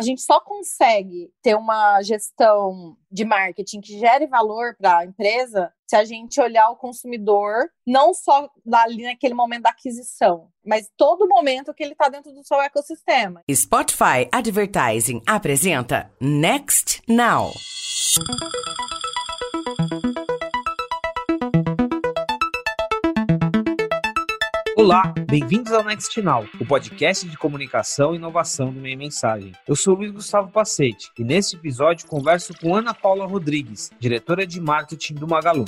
a gente só consegue ter uma gestão de marketing que gere valor para a empresa se a gente olhar o consumidor, não só ali naquele momento da aquisição, mas todo momento que ele está dentro do seu ecossistema. Spotify Advertising apresenta Next Now. Olá, bem-vindos ao Next Now, o podcast de comunicação e inovação do Meia Mensagem. Eu sou Luiz Gustavo Pacete e neste episódio converso com Ana Paula Rodrigues, diretora de marketing do Magalu.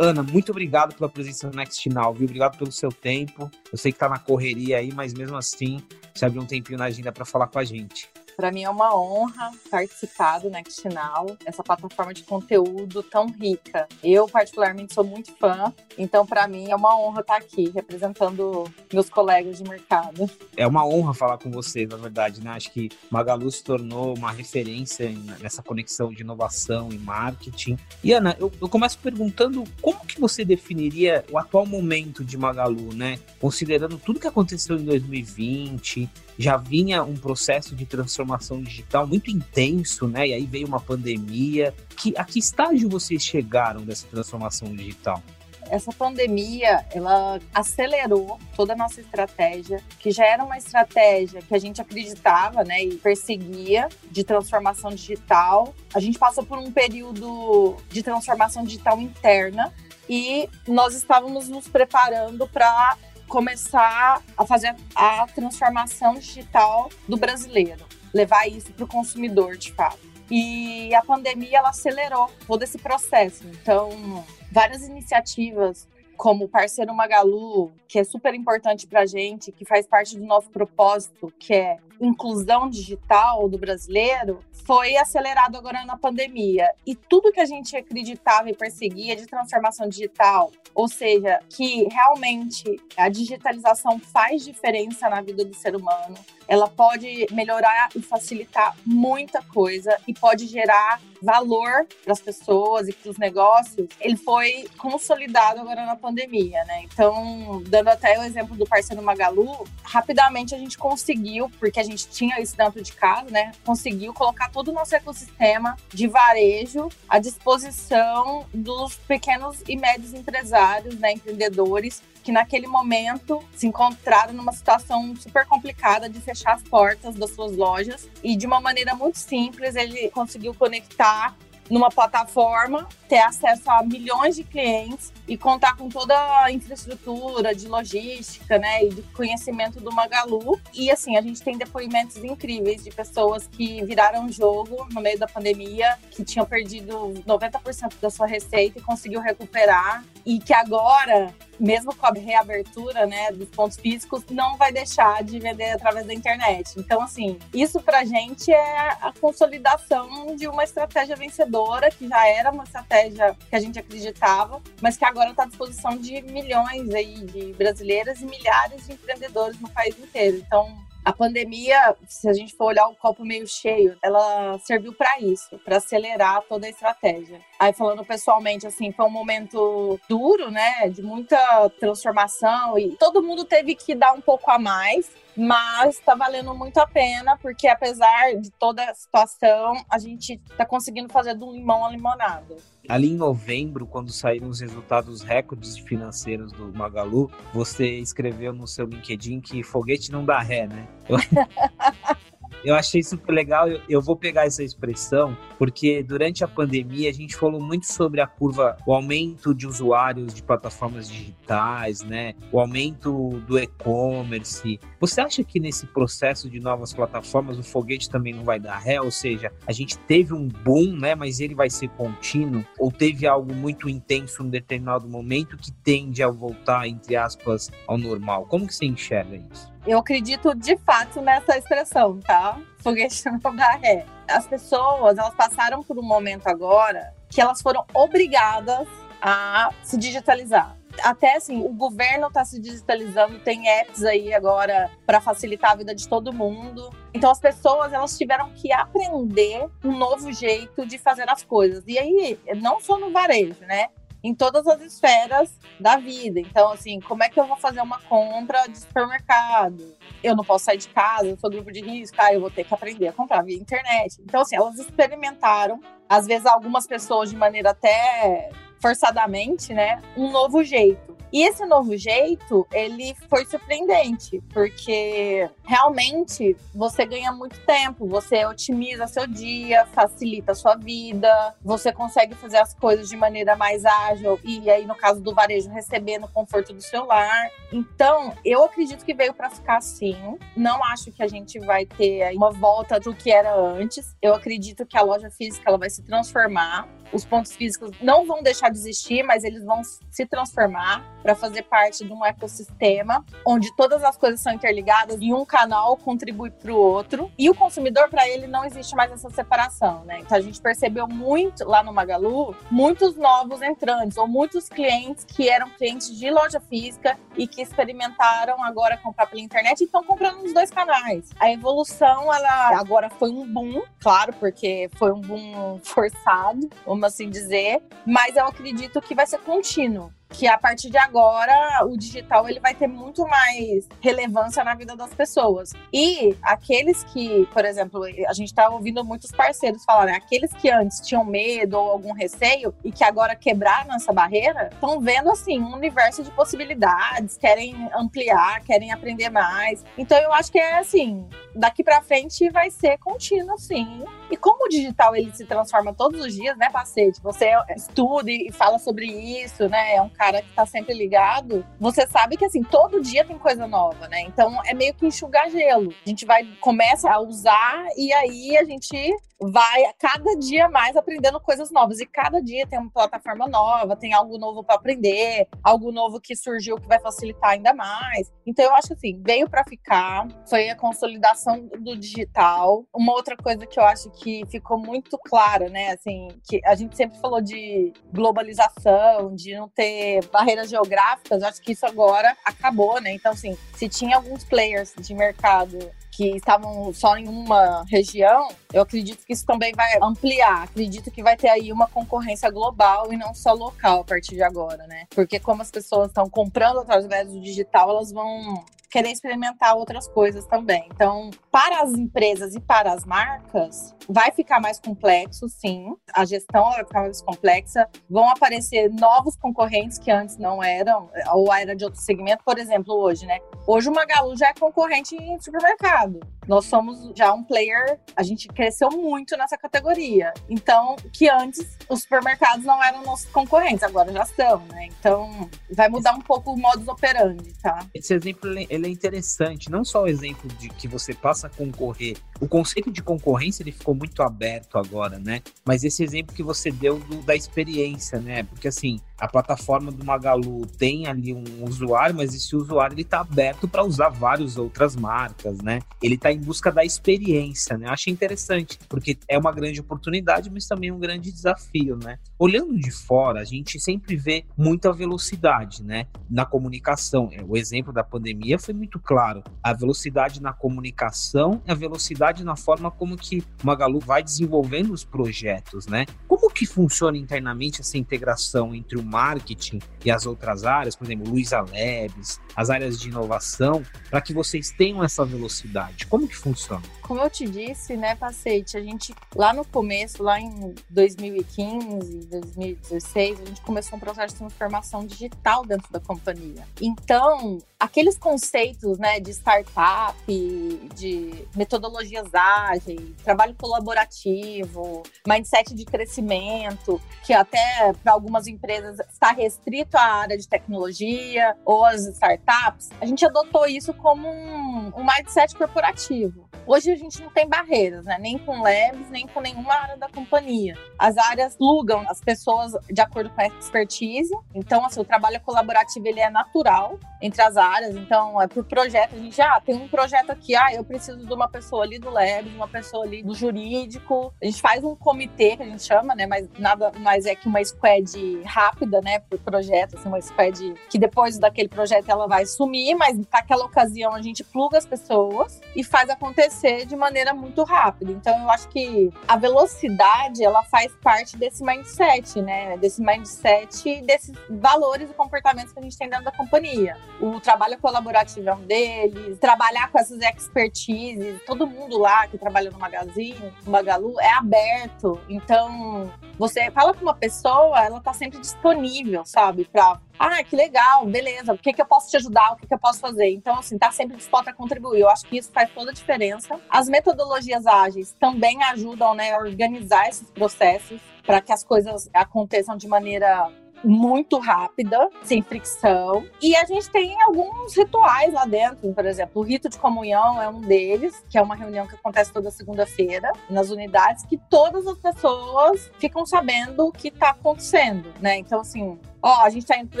Ana, muito obrigado pela presença no Next Now, viu? Obrigado pelo seu tempo. Eu sei que está na correria aí, mas mesmo assim, você abriu um tempinho na agenda para falar com a gente. Para mim é uma honra participar do Next Now, essa plataforma de conteúdo tão rica. Eu, particularmente, sou muito fã, então para mim é uma honra estar aqui representando meus colegas de mercado. É uma honra falar com você, na verdade, né? Acho que Magalu se tornou uma referência nessa conexão de inovação e marketing. E Ana, eu, eu começo perguntando como que você definiria o atual momento de Magalu, né? Considerando tudo que aconteceu em 2020, já vinha um processo de transformação digital muito intenso, né? E aí veio uma pandemia. Que, a que estágio vocês chegaram dessa transformação digital? Essa pandemia, ela acelerou toda a nossa estratégia, que já era uma estratégia que a gente acreditava, né, e perseguia de transformação digital. A gente passou por um período de transformação digital interna e nós estávamos nos preparando para começar a fazer a transformação digital do brasileiro, levar isso para o consumidor de fato. E a pandemia ela acelerou todo esse processo. Então, várias iniciativas como parceiro Magalu, que é super importante para a gente, que faz parte do nosso propósito, que é inclusão digital do brasileiro, foi acelerado agora na pandemia. E tudo que a gente acreditava e perseguia de transformação digital, ou seja, que realmente a digitalização faz diferença na vida do ser humano, ela pode melhorar e facilitar muita coisa e pode gerar valor para as pessoas e para os negócios, ele foi consolidado agora na pandemia, né? Então, dando até o exemplo do parceiro Magalu, rapidamente a gente conseguiu, porque a gente tinha isso dentro de casa, né? Conseguiu colocar todo o nosso ecossistema de varejo à disposição dos pequenos e médios empresários, né, empreendedores, que naquele momento se encontraram numa situação super complicada de fechar as portas das suas lojas e de uma maneira muito simples ele conseguiu conectar numa plataforma, ter acesso a milhões de clientes e contar com toda a infraestrutura de logística, né, e de conhecimento do Magalu. E assim, a gente tem depoimentos incríveis de pessoas que viraram jogo no meio da pandemia, que tinham perdido 90% da sua receita e conseguiu recuperar e que agora mesmo com a reabertura, né, dos pontos físicos, não vai deixar de vender através da internet. Então, assim, isso pra gente é a consolidação de uma estratégia vencedora, que já era uma estratégia que a gente acreditava, mas que agora está à disposição de milhões aí de brasileiras e milhares de empreendedores no país inteiro. Então, a pandemia, se a gente for olhar o copo meio cheio, ela serviu para isso, para acelerar toda a estratégia. Aí falando pessoalmente, assim, foi um momento duro, né, de muita transformação e todo mundo teve que dar um pouco a mais mas está valendo muito a pena, porque apesar de toda a situação, a gente está conseguindo fazer do limão a limonada. Ali em novembro, quando saíram os resultados recordes financeiros do Magalu, você escreveu no seu LinkedIn que foguete não dá ré, né? Eu achei super legal. Eu, eu, vou pegar essa expressão porque durante a pandemia a gente falou muito sobre a curva, o aumento de usuários de plataformas digitais, né? O aumento do e-commerce. Você acha que nesse processo de novas plataformas o foguete também não vai dar ré? Ou seja, a gente teve um boom, né? Mas ele vai ser contínuo? Ou teve algo muito intenso em um determinado momento que tende a voltar, entre aspas, ao normal? Como que você enxerga isso? Eu acredito de fato nessa expressão, tá? Foguete dá ré. As pessoas, elas passaram por um momento agora que elas foram obrigadas a se digitalizar. Até assim, o governo está se digitalizando, tem apps aí agora para facilitar a vida de todo mundo. Então as pessoas elas tiveram que aprender um novo jeito de fazer as coisas. E aí, não só no varejo, né? Em todas as esferas da vida. Então, assim, como é que eu vou fazer uma compra de supermercado? Eu não posso sair de casa, eu sou grupo de risco, ah, eu vou ter que aprender a comprar via internet. Então, assim, elas experimentaram, às vezes algumas pessoas de maneira até forçadamente, né, um novo jeito. E esse novo jeito, ele foi surpreendente, porque realmente você ganha muito tempo, você otimiza seu dia, facilita a sua vida, você consegue fazer as coisas de maneira mais ágil e aí no caso do varejo receber no conforto do celular. Então, eu acredito que veio para ficar assim. Não acho que a gente vai ter uma volta do que era antes. Eu acredito que a loja física ela vai se transformar os pontos físicos não vão deixar de existir, mas eles vão se transformar para fazer parte de um ecossistema onde todas as coisas são interligadas e um canal contribui para o outro. E o consumidor, para ele, não existe mais essa separação, né? Então a gente percebeu muito lá no Magalu, muitos novos entrantes ou muitos clientes que eram clientes de loja física e que experimentaram agora comprar pela internet e estão comprando nos dois canais. A evolução, ela agora foi um boom, claro, porque foi um boom forçado, vamos assim dizer, mas eu acredito que vai ser contínuo que a partir de agora o digital ele vai ter muito mais relevância na vida das pessoas. E aqueles que, por exemplo, a gente está ouvindo muitos parceiros falarem, aqueles que antes tinham medo ou algum receio e que agora quebraram essa barreira, estão vendo assim um universo de possibilidades, querem ampliar, querem aprender mais. Então eu acho que é assim, daqui para frente vai ser contínuo, sim. E como o digital ele se transforma todos os dias, né, Pacete? Você estuda e fala sobre isso, né? É um cara que tá sempre ligado, você sabe que assim, todo dia tem coisa nova, né? Então é meio que enxugar gelo. A gente vai, começa a usar e aí a gente vai cada dia mais aprendendo coisas novas. E cada dia tem uma plataforma nova, tem algo novo para aprender, algo novo que surgiu que vai facilitar ainda mais. Então eu acho assim, veio para ficar, foi a consolidação do digital. Uma outra coisa que eu acho que ficou muito clara, né? Assim, que a gente sempre falou de globalização, de não ter barreiras geográficas, eu acho que isso agora acabou, né? Então, assim, se tinha alguns players de mercado que estavam só em uma região, eu acredito que isso também vai ampliar. Acredito que vai ter aí uma concorrência global e não só local a partir de agora, né? Porque como as pessoas estão comprando através do digital, elas vão querer experimentar outras coisas também. Então, para as empresas e para as marcas, vai ficar mais complexo, sim. A gestão vai ficar mais complexa. Vão aparecer novos concorrentes que antes não eram, ou era de outro segmento. Por exemplo, hoje, né? Hoje o Magalu já é concorrente em supermercado. Nós somos já um player, a gente cresceu muito nessa categoria. Então, que antes os supermercados não eram nossos concorrentes, agora já são, né? Então, vai mudar um pouco o modus operandi, tá? Esse exemplo ele é interessante, não só o exemplo de que você passa a concorrer. O conceito de concorrência ele ficou muito aberto agora, né? Mas esse exemplo que você deu do, da experiência, né? Porque assim, a plataforma do Magalu tem ali um usuário, mas esse usuário ele está aberto para usar várias outras marcas, né? Ele está em busca da experiência, né? Eu achei interessante, porque é uma grande oportunidade, mas também um grande desafio, né? Olhando de fora, a gente sempre vê muita velocidade, né? Na comunicação. É, o exemplo da pandemia foi muito claro. A velocidade na comunicação a velocidade na forma como que o Magalu vai desenvolvendo os projetos, né? Como que funciona internamente essa integração entre o marketing e as outras áreas, por exemplo, Luiza Labs, as áreas de inovação, para que vocês tenham essa velocidade? Como que funciona? Como eu te disse, né, Pacete, a gente lá no começo, lá em 2015, 2016, a gente começou um processo de transformação digital dentro da companhia. Então, aqueles conceitos, né, de startup, de metodologias ágeis, trabalho colaborativo, mindset de crescimento, que até para algumas empresas está restrito à área de tecnologia ou às startups, a gente adotou isso como um, um mindset corporativo. Hoje a gente não tem barreiras, né? Nem com labs, nem com nenhuma área da companhia. As áreas plugam as pessoas de acordo com a expertise. Então, assim, o trabalho colaborativo ele é natural entre as áreas. Então, é por projeto. A gente, ah, tem um projeto aqui, ah, eu preciso de uma pessoa ali do labs, uma pessoa ali do jurídico. A gente faz um comitê, que a gente chama, né? Mas nada mais é que uma squad rápida, né, por projeto, assim, uma squad que depois daquele projeto ela vai sumir, mas naquela ocasião a gente pluga as pessoas e faz acontecer de maneira muito rápida. Então, eu acho que a velocidade, ela faz parte desse mindset, né? Desse mindset, desses valores e comportamentos que a gente tem dentro da companhia. O trabalho colaborativo é um deles, trabalhar com essas expertises, todo mundo lá que trabalha no Magazine, no Magalu, é aberto. Então, você fala com uma pessoa, ela tá sempre disponível, sabe? Pra ah, que legal, beleza. O que, que eu posso te ajudar? O que, que eu posso fazer? Então, assim, tá sempre disposta a contribuir. Eu acho que isso faz toda a diferença. As metodologias ágeis também ajudam né, a organizar esses processos para que as coisas aconteçam de maneira muito rápida, sem fricção. E a gente tem alguns rituais lá dentro, por exemplo, o rito de comunhão é um deles, que é uma reunião que acontece toda segunda-feira nas unidades, que todas as pessoas ficam sabendo o que está acontecendo, né? Então, assim, ó, oh, a gente tá indo por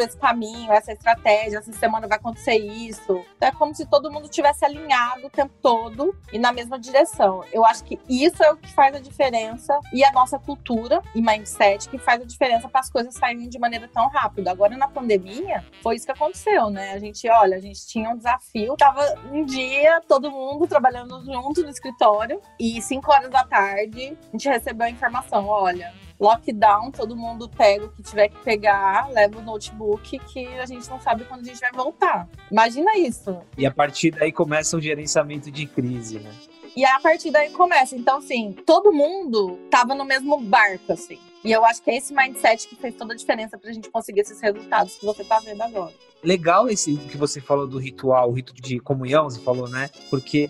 esse caminho, essa estratégia, essa semana vai acontecer isso. Então é como se todo mundo tivesse alinhado o tempo todo e na mesma direção. Eu acho que isso é o que faz a diferença e a nossa cultura e mindset que faz a diferença para as coisas saírem de maneira tão rápida. Agora na pandemia, foi isso que aconteceu, né? A gente, olha, a gente tinha um desafio, tava um dia todo mundo trabalhando junto no escritório e cinco horas da tarde a gente recebeu a informação, olha, lockdown, todo mundo pega o que tiver que pegar, leva o notebook, que a gente não sabe quando a gente vai voltar. Imagina isso. E a partir daí começa o gerenciamento de crise, né? E a partir daí começa. Então, assim, todo mundo tava no mesmo barco, assim. E eu acho que é esse mindset que fez toda a diferença pra gente conseguir esses resultados que você tá vendo agora. Legal esse que você falou do ritual, o rito de comunhão, você falou, né? Porque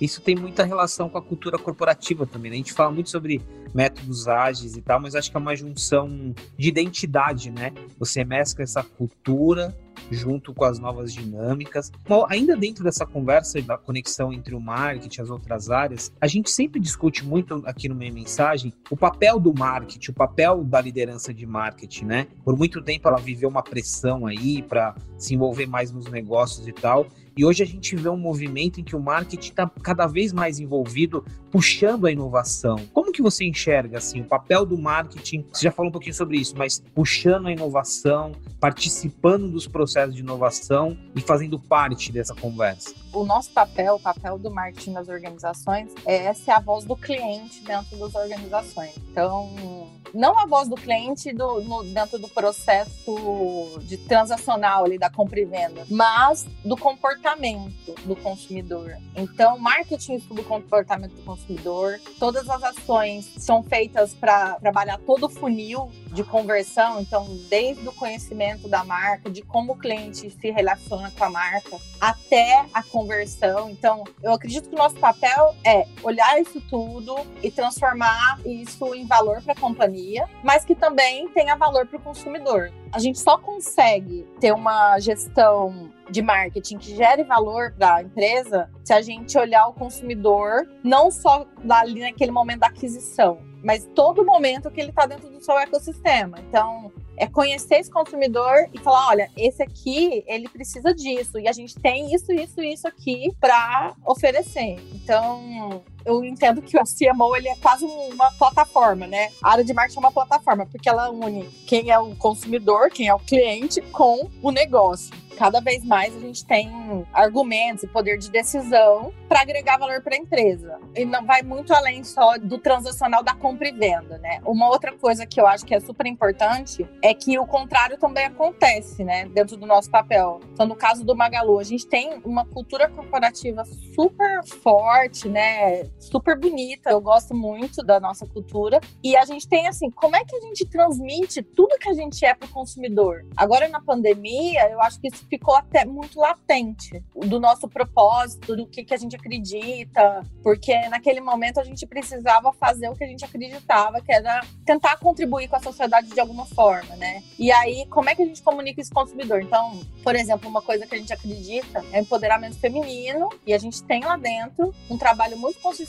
isso tem muita relação com a cultura corporativa também. Né? A gente fala muito sobre métodos ágeis e tal, mas acho que é uma junção de identidade, né? Você mescla essa cultura junto com as novas dinâmicas. Bom, ainda dentro dessa conversa da conexão entre o marketing e as outras áreas, a gente sempre discute muito aqui no Meia Mensagem o papel do marketing, o papel da liderança de marketing, né? Por muito tempo ela viveu uma pressão aí para se envolver mais nos negócios e tal. E hoje a gente vê um movimento em que o marketing está cada vez mais envolvido, puxando a inovação. Como que você enxerga assim o papel do marketing? Você já falou um pouquinho sobre isso, mas puxando a inovação, participando dos processos de inovação e fazendo parte dessa conversa. O nosso papel, o papel do marketing nas organizações, é ser a voz do cliente dentro das organizações. Então, não a voz do cliente do, no, dentro do processo de transacional ali da compra e venda, mas do comportamento do consumidor. Então, marketing estuda o comportamento do consumidor, todas as ações são feitas para trabalhar todo o funil de conversão, então, desde o conhecimento da marca, de como o cliente se relaciona com a marca, até a conversão. Então, eu acredito que o nosso papel é olhar isso tudo e transformar isso em valor para a companhia, mas que também tenha valor para o consumidor. A gente só consegue ter uma gestão de marketing que gere valor para a empresa se a gente olhar o consumidor não só ali naquele momento da aquisição, mas todo momento que ele está dentro do seu ecossistema. Então, é conhecer esse consumidor e falar, olha, esse aqui, ele precisa disso e a gente tem isso, isso, isso aqui para oferecer. Então, eu entendo que o CMO ele é quase uma plataforma, né? A área de marketing é uma plataforma, porque ela une quem é o consumidor, quem é o cliente, com o negócio cada vez mais a gente tem argumentos e poder de decisão para agregar valor para a empresa. E não vai muito além só do transacional da compra e venda, né? Uma outra coisa que eu acho que é super importante é que o contrário também acontece, né, dentro do nosso papel. Então, no caso do Magalu, a gente tem uma cultura corporativa super forte, né, super bonita. Eu gosto muito da nossa cultura. E a gente tem assim, como é que a gente transmite tudo que a gente é para o consumidor? Agora na pandemia, eu acho que isso ficou até muito latente do nosso propósito, do que, que a gente acredita, porque naquele momento a gente precisava fazer o que a gente acreditava, que era tentar contribuir com a sociedade de alguma forma, né? E aí, como é que a gente comunica o consumidor? Então, por exemplo, uma coisa que a gente acredita é empoderamento feminino, e a gente tem lá dentro um trabalho muito consistente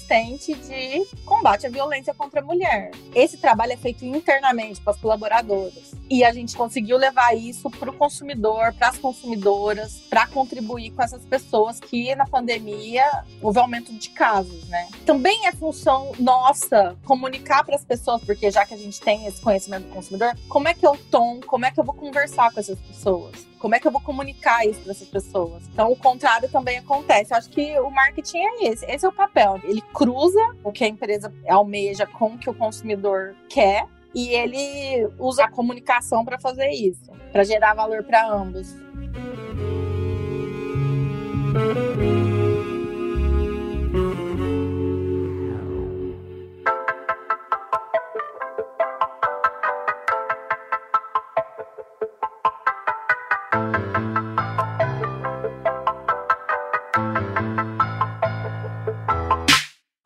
de combate à violência contra a mulher. Esse trabalho é feito internamente com as colaboradoras. E a gente conseguiu levar isso para o consumidor, para as consumidoras para contribuir com essas pessoas que na pandemia houve aumento de casos, né? Também é função nossa comunicar para as pessoas, porque já que a gente tem esse conhecimento do consumidor, como é que eu tom, como é que eu vou conversar com essas pessoas? Como é que eu vou comunicar isso para essas pessoas? Então, o contrário também acontece. Eu acho que o marketing é esse. Esse é o papel. Ele cruza o que a empresa almeja com o que o consumidor quer e ele usa a comunicação para fazer isso, para gerar valor para ambos.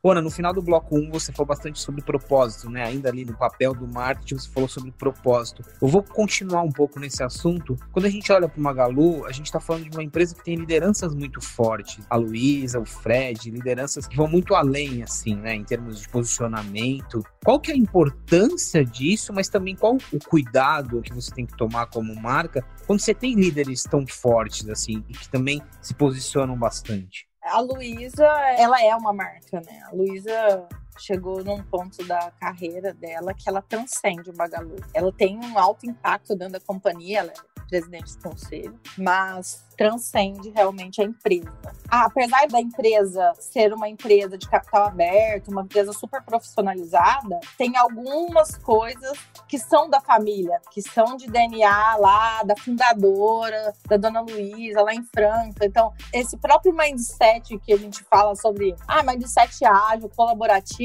Ana, no final do bloco 1 você falou bastante sobre propósito, né? Ainda ali no papel do marketing você falou sobre propósito. Eu vou continuar um pouco nesse assunto. Quando a gente olha para o Magalu, a gente está falando de uma empresa que tem lideranças muito fortes. A Luísa, o Fred, lideranças que vão muito além, assim, né? Em termos de posicionamento. Qual que é a importância disso, mas também qual o cuidado que você tem que tomar como marca quando você tem líderes tão fortes, assim, e que também se posicionam bastante? A Luísa, ela é uma marca, né? A Luísa chegou num ponto da carreira dela que ela transcende o Bagalu. Ela tem um alto impacto dentro da companhia, ela é presidente do conselho, mas transcende realmente a empresa. Ah, apesar da empresa ser uma empresa de capital aberto, uma empresa super profissionalizada, tem algumas coisas que são da família, que são de DNA lá da fundadora, da dona Luísa, lá em Franca. Então, esse próprio mindset que a gente fala sobre, ah, mindset ágil, colaborativo,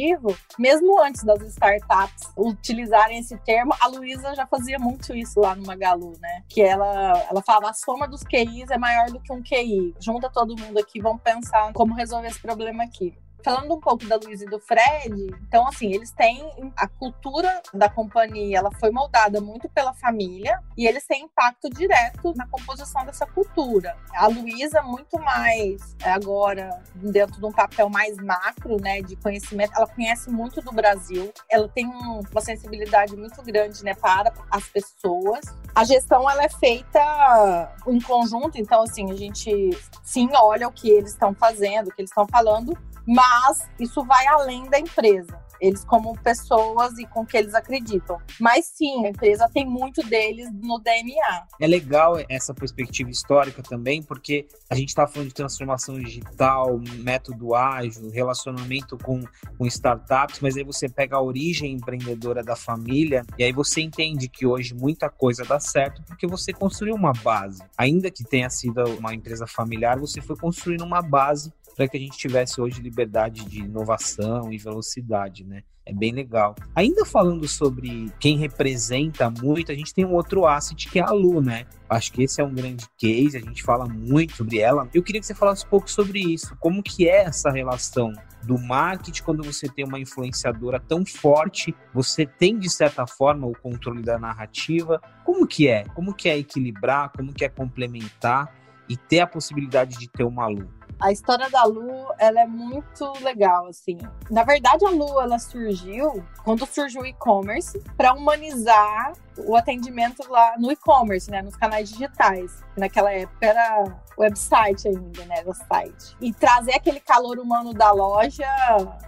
mesmo antes das startups utilizarem esse termo, a Luísa já fazia muito isso lá no Magalu, né? Que ela, ela falava a soma dos QIs é maior do que um QI. Junta todo mundo aqui, vamos pensar como resolver esse problema aqui falando um pouco da Luísa e do Fred, então assim, eles têm a cultura da companhia, ela foi moldada muito pela família e eles têm impacto direto na composição dessa cultura. A Luísa muito mais é, agora dentro de um papel mais macro, né, de conhecimento, ela conhece muito do Brasil, ela tem uma sensibilidade muito grande, né, para as pessoas. A gestão ela é feita em conjunto, então assim, a gente sim olha o que eles estão fazendo, o que eles estão falando, mas isso vai além da empresa eles como pessoas e com que eles acreditam. Mas sim, a empresa tem muito deles no DNA. É legal essa perspectiva histórica também, porque a gente está falando de transformação digital, método ágil, relacionamento com, com startups, mas aí você pega a origem empreendedora da família e aí você entende que hoje muita coisa dá certo porque você construiu uma base. Ainda que tenha sido uma empresa familiar, você foi construindo uma base para que a gente tivesse hoje liberdade de inovação e velocidade, né? É bem legal. Ainda falando sobre quem representa muito, a gente tem um outro asset que é a Lu, né? Acho que esse é um grande case, a gente fala muito sobre ela. Eu queria que você falasse um pouco sobre isso. Como que é essa relação do marketing quando você tem uma influenciadora tão forte? Você tem, de certa forma, o controle da narrativa. Como que é? Como que é equilibrar? Como que é complementar? E ter a possibilidade de ter uma Lu? A história da Lu, ela é muito legal, assim. Na verdade, a Lu, ela surgiu quando surgiu o e-commerce para humanizar o atendimento lá no e-commerce, né, nos canais digitais. Naquela época era website ainda, né, o site. E trazer aquele calor humano da loja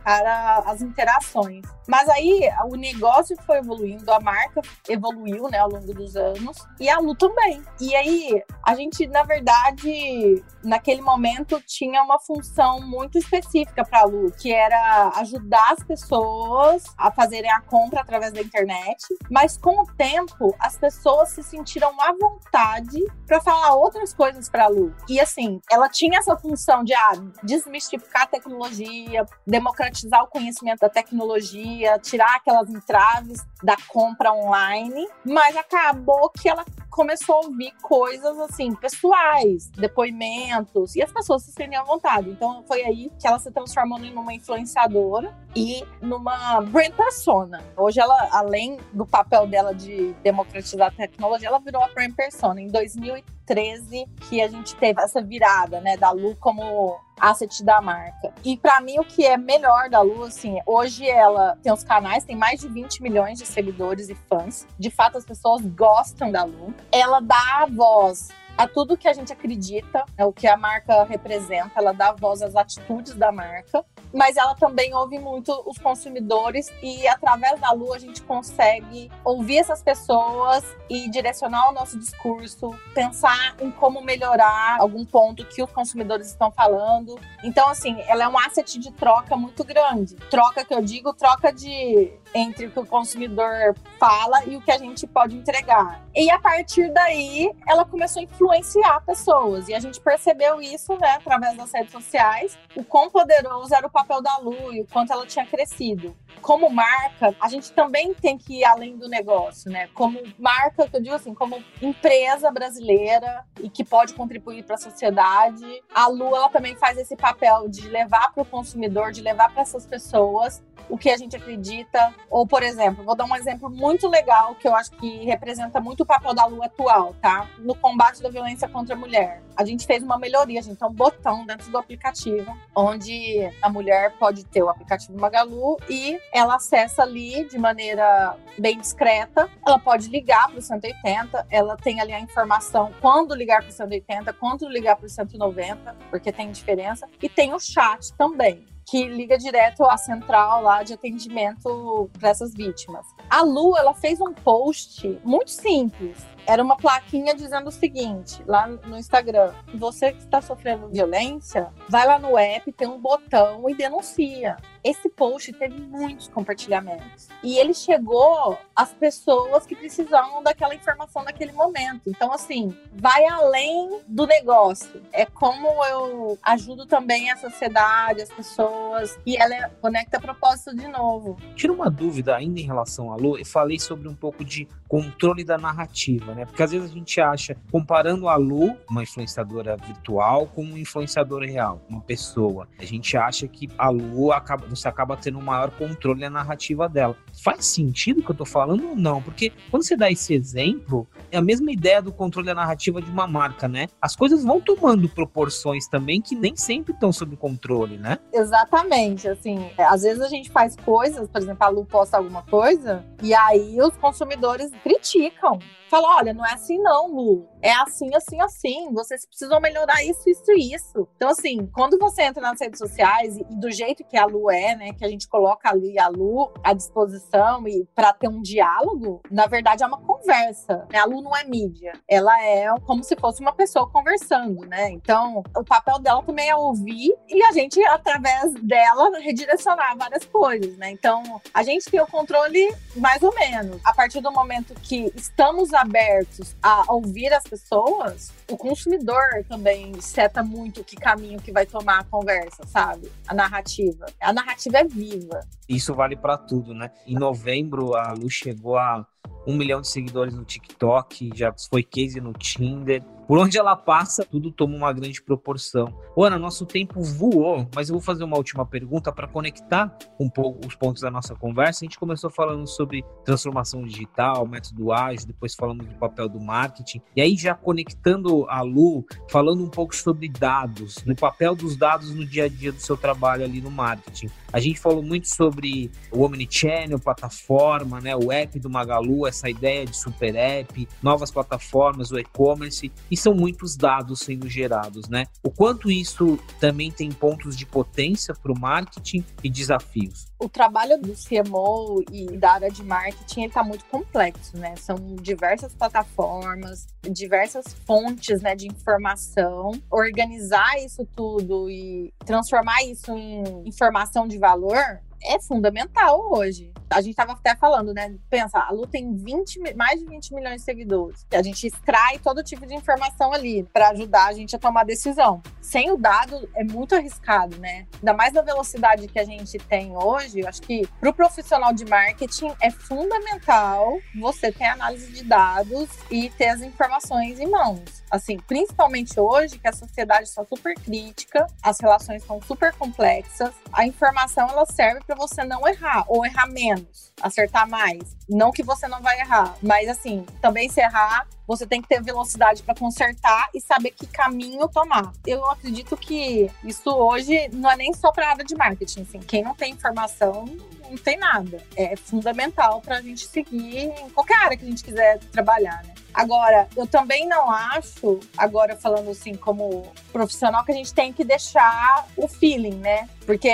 para as interações. Mas aí o negócio foi evoluindo, a marca evoluiu, né, ao longo dos anos e a Lu também. E aí a gente, na verdade, naquele momento tinha uma função muito específica para a Lu, que era ajudar as pessoas a fazerem a compra através da internet, mas com o tempo tempo, as pessoas se sentiram à vontade para falar outras coisas para a Lu. E assim, ela tinha essa função de ah, desmistificar a tecnologia, democratizar o conhecimento da tecnologia, tirar aquelas entraves da compra online, mas acabou que ela começou a ouvir coisas assim, pessoais, depoimentos, e as pessoas se sentiam à vontade. Então foi aí que ela se transformou numa influenciadora e numa brand persona. Hoje ela, além do papel dela de democratizar a tecnologia, ela virou a brand persona. Em 2013 que a gente teve essa virada, né, da Lu como asset da marca. E para mim o que é melhor da Lu, assim, hoje ela tem os canais, tem mais de 20 milhões de seguidores e fãs. De fato as pessoas gostam da Lu. Ela dá a voz a tudo que a gente acredita, é o que a marca representa, ela dá voz às atitudes da marca, mas ela também ouve muito os consumidores e através da Lu a gente consegue ouvir essas pessoas e direcionar o nosso discurso, pensar em como melhorar algum ponto que os consumidores estão falando. Então, assim, ela é um asset de troca muito grande. Troca que eu digo, troca de entre o que o consumidor fala e o que a gente pode entregar. E a partir daí, ela começou a influenciar pessoas. E a gente percebeu isso, né, através das redes sociais, o quão poderoso era o papel da Lu e o quanto ela tinha crescido. Como marca, a gente também tem que ir além do negócio, né? Como marca, eu digo assim, como empresa brasileira e que pode contribuir para a sociedade, a Lu ela também faz esse papel de levar para o consumidor, de levar para essas pessoas o que a gente acredita. Ou, por exemplo, vou dar um exemplo muito legal que eu acho que representa muito o papel da Lua atual, tá? No combate da violência contra a mulher. A gente fez uma melhoria, a gente tem um botão dentro do aplicativo, onde a mulher pode ter o aplicativo Magalu e ela acessa ali de maneira bem discreta. Ela pode ligar para o 180, ela tem ali a informação quando ligar para o 180, quando ligar para o 190, porque tem diferença. E tem o chat também que liga direto à central lá de atendimento para essas vítimas. A Lu, ela fez um post muito simples. Era uma plaquinha dizendo o seguinte, lá no Instagram: você que está sofrendo violência, vai lá no app, tem um botão e denuncia esse post teve muitos compartilhamentos. E ele chegou às pessoas que precisavam daquela informação naquele momento. Então, assim, vai além do negócio. É como eu ajudo também a sociedade, as pessoas, e ela conecta propósito de novo. Tira uma dúvida ainda em relação à Lu, eu falei sobre um pouco de controle da narrativa, né? Porque às vezes a gente acha, comparando a Lu, uma influenciadora virtual, com uma influenciadora real, uma pessoa, a gente acha que a Lu acaba você acaba tendo um maior controle na narrativa dela. Faz sentido o que eu tô falando ou não? Porque quando você dá esse exemplo, é a mesma ideia do controle da narrativa de uma marca, né? As coisas vão tomando proporções também que nem sempre estão sob controle, né? Exatamente, assim, às vezes a gente faz coisas, por exemplo, a Lu posta alguma coisa e aí os consumidores criticam. Falam, olha, não é assim não, Lu é assim, assim, assim. Vocês precisam melhorar isso, isso e isso. Então, assim, quando você entra nas redes sociais e, e, do jeito que a Lu é, né, que a gente coloca ali a Lu à disposição e para ter um diálogo, na verdade é uma conversa. Né? A Lu não é mídia, ela é como se fosse uma pessoa conversando, né? Então, o papel dela também é ouvir e a gente, através dela, redirecionar várias coisas, né? Então, a gente tem o controle mais ou menos. A partir do momento que estamos abertos a ouvir as pessoas, o consumidor também seta muito que caminho que vai tomar a conversa, sabe? A narrativa. A narrativa é viva. Isso vale para tudo, né? Em novembro, a Lu chegou a um milhão de seguidores no TikTok, já foi case no Tinder. Por onde ela passa, tudo toma uma grande proporção. Ana, nosso tempo voou, mas eu vou fazer uma última pergunta para conectar um pouco os pontos da nossa conversa. A gente começou falando sobre transformação digital, método ágil, depois falamos do papel do marketing. E aí, já conectando a Lu, falando um pouco sobre dados, no papel dos dados no dia a dia do seu trabalho ali no marketing. A gente falou muito sobre o Omnichannel, plataforma, né, o app do Magalu, essa ideia de super app, novas plataformas, o e-commerce. E são muitos dados sendo gerados, né? O quanto isso também tem pontos de potência para o marketing e desafios? O trabalho do CMO e da área de marketing está muito complexo, né? São diversas plataformas, diversas fontes né, de informação. Organizar isso tudo e transformar isso em informação de valor é fundamental hoje. A gente estava até falando, né? Pensa, a Lu tem 20, mais de 20 milhões de seguidores. A gente extrai todo tipo de informação ali para ajudar a gente a tomar decisão. Sem o dado é muito arriscado, né? Ainda mais na velocidade que a gente tem hoje, eu acho que para o profissional de marketing é fundamental você ter análise de dados e ter as informações em mãos. Assim, principalmente hoje que a sociedade está super crítica, as relações estão super complexas, a informação ela serve para você não errar ou errar menos, acertar mais. Não que você não vai errar, mas assim, também se errar, você tem que ter velocidade para consertar e saber que caminho tomar. Eu acredito que isso hoje não é nem só para área de marketing, assim, quem não tem informação não tem nada. É fundamental para a gente seguir em qualquer área que a gente quiser trabalhar, né? Agora, eu também não acho, agora falando assim como profissional, que a gente tem que deixar o feeling, né? Porque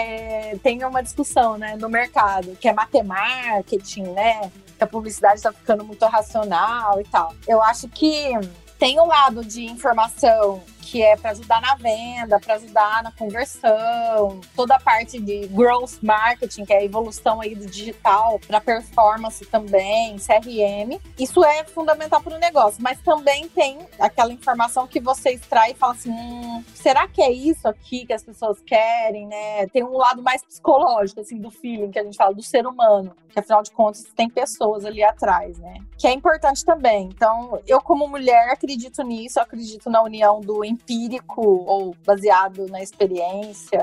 tem uma discussão, né, no mercado, que é marketing, né? Que a publicidade está ficando muito racional e tal. Eu acho que tem um lado de informação que é para ajudar na venda, para ajudar na conversão, toda a parte de growth marketing, que é a evolução aí do digital para performance também, CRM. Isso é fundamental para o negócio, mas também tem aquela informação que você extrai e fala assim, hum, será que é isso aqui que as pessoas querem, né? Tem um lado mais psicológico assim do feeling que a gente fala do ser humano, que afinal de contas tem pessoas ali atrás, né? Que é importante também. Então, eu como mulher acredito nisso, acredito na união do empírico ou baseado na experiência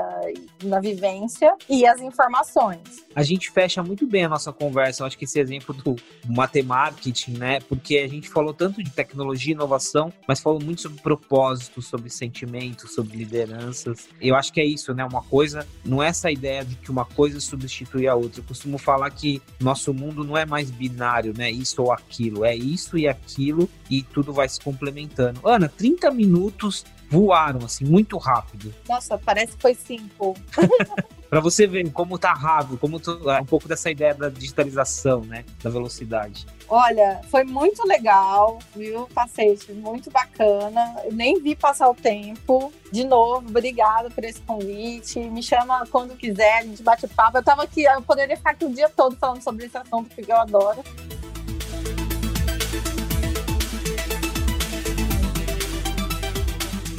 na vivência e as informações. A gente fecha muito bem a nossa conversa, eu acho que esse exemplo do matemarketing, né? Porque a gente falou tanto de tecnologia e inovação, mas falou muito sobre propósito, sobre sentimentos, sobre lideranças. Eu acho que é isso, né? Uma coisa, não é essa ideia de que uma coisa substitui a outra. Eu costumo falar que nosso mundo não é mais binário, né? Isso ou aquilo, é isso e aquilo e tudo vai se complementando. Ana, 30 minutos voaram assim muito rápido. Nossa, parece que foi cinco. para você ver como tá rápido, como tu, é um pouco dessa ideia da digitalização, né, da velocidade. Olha, foi muito legal, viu, Pacete? Muito bacana. Eu nem vi passar o tempo. De novo, obrigada por esse convite. Me chama quando quiser, a gente bate papo. Eu tava aqui, eu poderia ficar aqui o dia todo falando sobre esse assunto que eu adoro.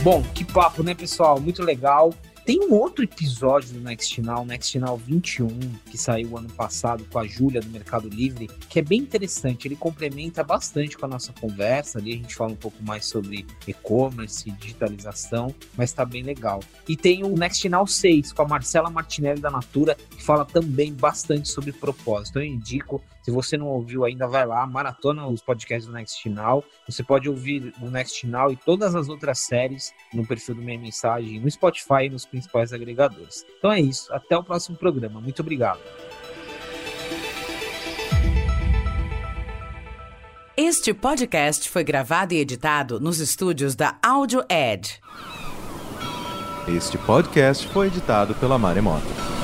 Bom, que papo, né, pessoal? Muito legal. Tem um outro episódio do Next Now, Next Now 21, que saiu ano passado com a Júlia do Mercado Livre, que é bem interessante. Ele complementa bastante com a nossa conversa. Ali a gente fala um pouco mais sobre e-commerce, digitalização, mas tá bem legal. E tem o Next Now 6 com a Marcela Martinelli da Natura, que fala também bastante sobre propósito. Eu indico se você não ouviu ainda, vai lá, maratona os podcasts do Next Now. Você pode ouvir o Next Now e todas as outras séries no perfil do Minha Mensagem, no Spotify e nos principais agregadores. Então é isso. Até o próximo programa. Muito obrigado. Este podcast foi gravado e editado nos estúdios da Audio Edge. Este podcast foi editado pela Maremoto.